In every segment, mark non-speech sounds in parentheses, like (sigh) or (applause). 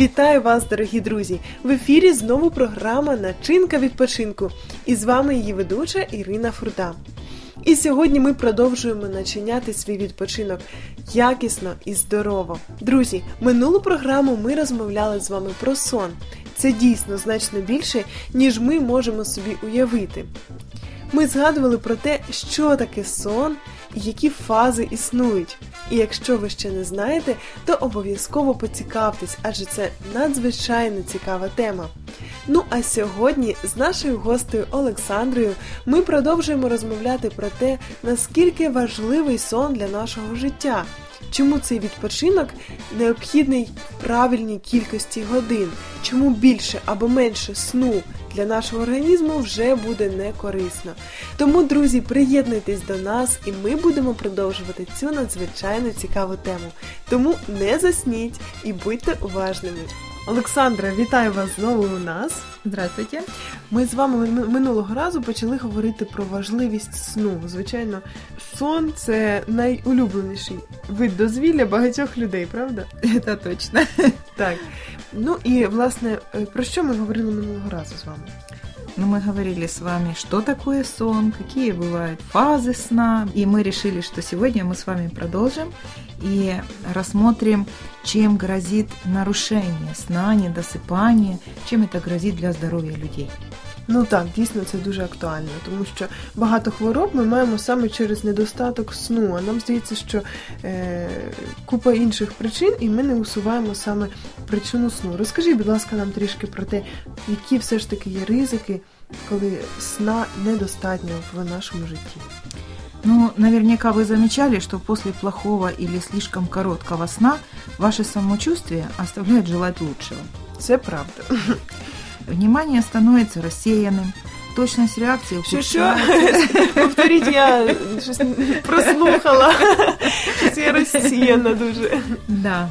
Вітаю вас, дорогі друзі! В ефірі знову програма Начинка відпочинку. І з вами її ведуча Ірина Фурда. І сьогодні ми продовжуємо начиняти свій відпочинок якісно і здорово. Друзі, минулу програму ми розмовляли з вами про сон. Це дійсно значно більше, ніж ми можемо собі уявити. Ми згадували про те, що таке сон які фази існують. І якщо ви ще не знаєте, то обов'язково поцікавтесь, адже це надзвичайно цікава тема. Ну а сьогодні з нашою гостею Олександрою ми продовжуємо розмовляти про те, наскільки важливий сон для нашого життя. Чому цей відпочинок необхідний в правильній кількості годин? Чому більше або менше сну для нашого організму вже буде не корисно? Тому, друзі, приєднуйтесь до нас і ми будемо продовжувати цю надзвичайно цікаву тему. Тому не засніть і будьте уважними. Олександра, вітаю вас знову у нас. Здравствуйте. Ми з вами минулого разу почали говорити про важливість сну. Звичайно, сон це найулюбленіший вид дозвілля багатьох людей, правда? Це точно. Так. Ну і власне, про що ми говорили минулого разу з вами? Ну, мы говорили с вами, что такое сон, какие бывают фазы сна. И мы решили, что сегодня мы с вами продолжим и рассмотрим, чем грозит нарушение сна, недосыпание, чем это грозит для здоровья людей. Ну так, дійсно це дуже актуально, тому що багато хвороб ми маємо саме через недостаток сну. А нам здається, що е, купа інших причин, і ми не усуваємо саме причину сну. Розкажіть, будь ласка, нам трішки про те, які все ж таки є ризики, коли сна недостатньо в нашому житті. Ну, наверняка вы замечали, что после плохого или слишком короткого сна ваше самочувствие оставляет желать лучшего. Це правда. Внимание становится рассеянным, точность реакции ухудшается. Повторіть, я щось прослухала. Щось я розсіяна дуже. Да.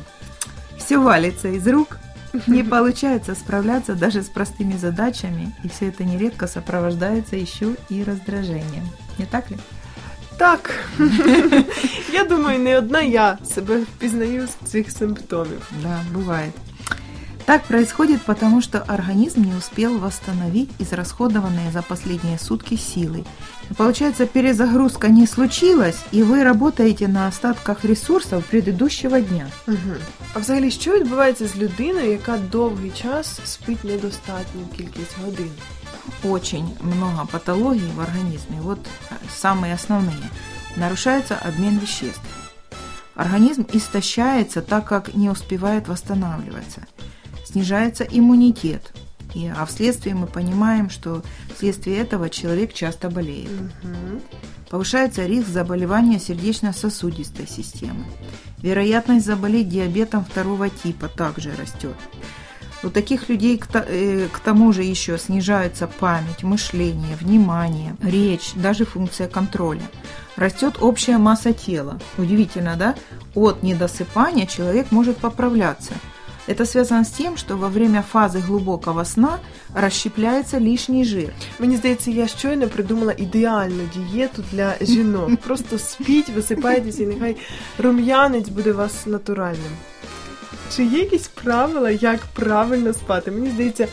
Все валится из рук, не получается справляться даже с простыми задачами, и все это нередко сопровождается еще и раздражением. Не так ли? Так, я думаю, не одна я себе впізнаю з цих симптомів. Да, бывает. Так происходит потому, что организм не успел восстановить израсходованные за последние сутки силы. Получается, перезагрузка не случилась, и вы работаете на остатках ресурсов предыдущего дня. Угу. А взагалі, що відбувається з людиною, яка довгий час спить недостатню кількість годин? Очень много патологий в организме. Вот самые основные. Нарушается обмен веществ. Организм истощается, так как не успевает восстанавливаться снижается иммунитет. И, а вследствие мы понимаем, что вследствие этого человек часто болеет. Угу. Повышается риск заболевания сердечно-сосудистой системы. Вероятность заболеть диабетом второго типа также растет. У таких людей к, э, к тому же еще снижается память, мышление, внимание, речь, даже функция контроля. Растет общая масса тела. Удивительно, да? От недосыпания человек может поправляться – это связано с тем, что во время фазы глубокого сна розщепляється лишній жир. Мені здається, я щойно придумала ідеальну дієту для жінок. Просто (laughs) спіть, висипайтеся, і нехай рум'янець буде у вас натуральним. Чи є якісь правила, як правильно спати? Мені здається,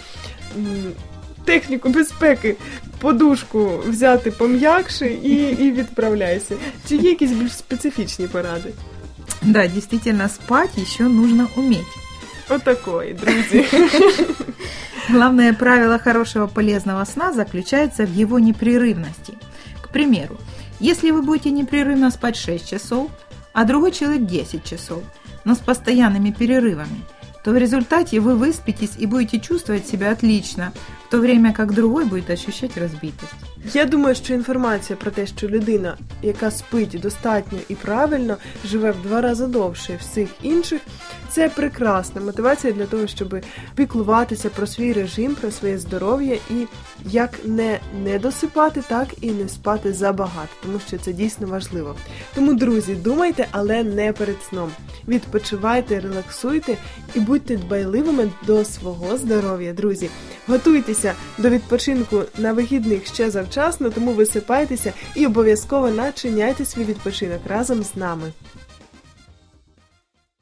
техніку безпеки, подушку взяти пом'якше і, і відправляйся. Чи є якісь більш специфічні поради? Да, действительно, спать еще нужно уметь. Вот такой, друзья. (laughs) Главное правило хорошего полезного сна заключается в его непрерывности. К примеру, если вы будете непрерывно спать 6 часов, а другой человек 10 часов, но с постоянными перерывами, то в результате вы выспитесь и будете чувствовать себя отлично, в то время как другой будет ощущать разбитость. Я думаю, що інформація про те, що людина, яка спить достатньо і правильно, живе в два рази довше всіх інших, це прекрасна мотивація для того, щоб піклуватися про свій режим, про своє здоров'я і як не не досипати, так і не спати забагато, тому що це дійсно важливо. Тому, друзі, думайте, але не перед сном. Відпочивайте, релаксуйте і будьте дбайливими до свого здоров'я, друзі. Готуйтеся до відпочинку на вихідних ще завчасно, тому висипайтеся і обов'язково начиняйте свій відпочинок разом з нами.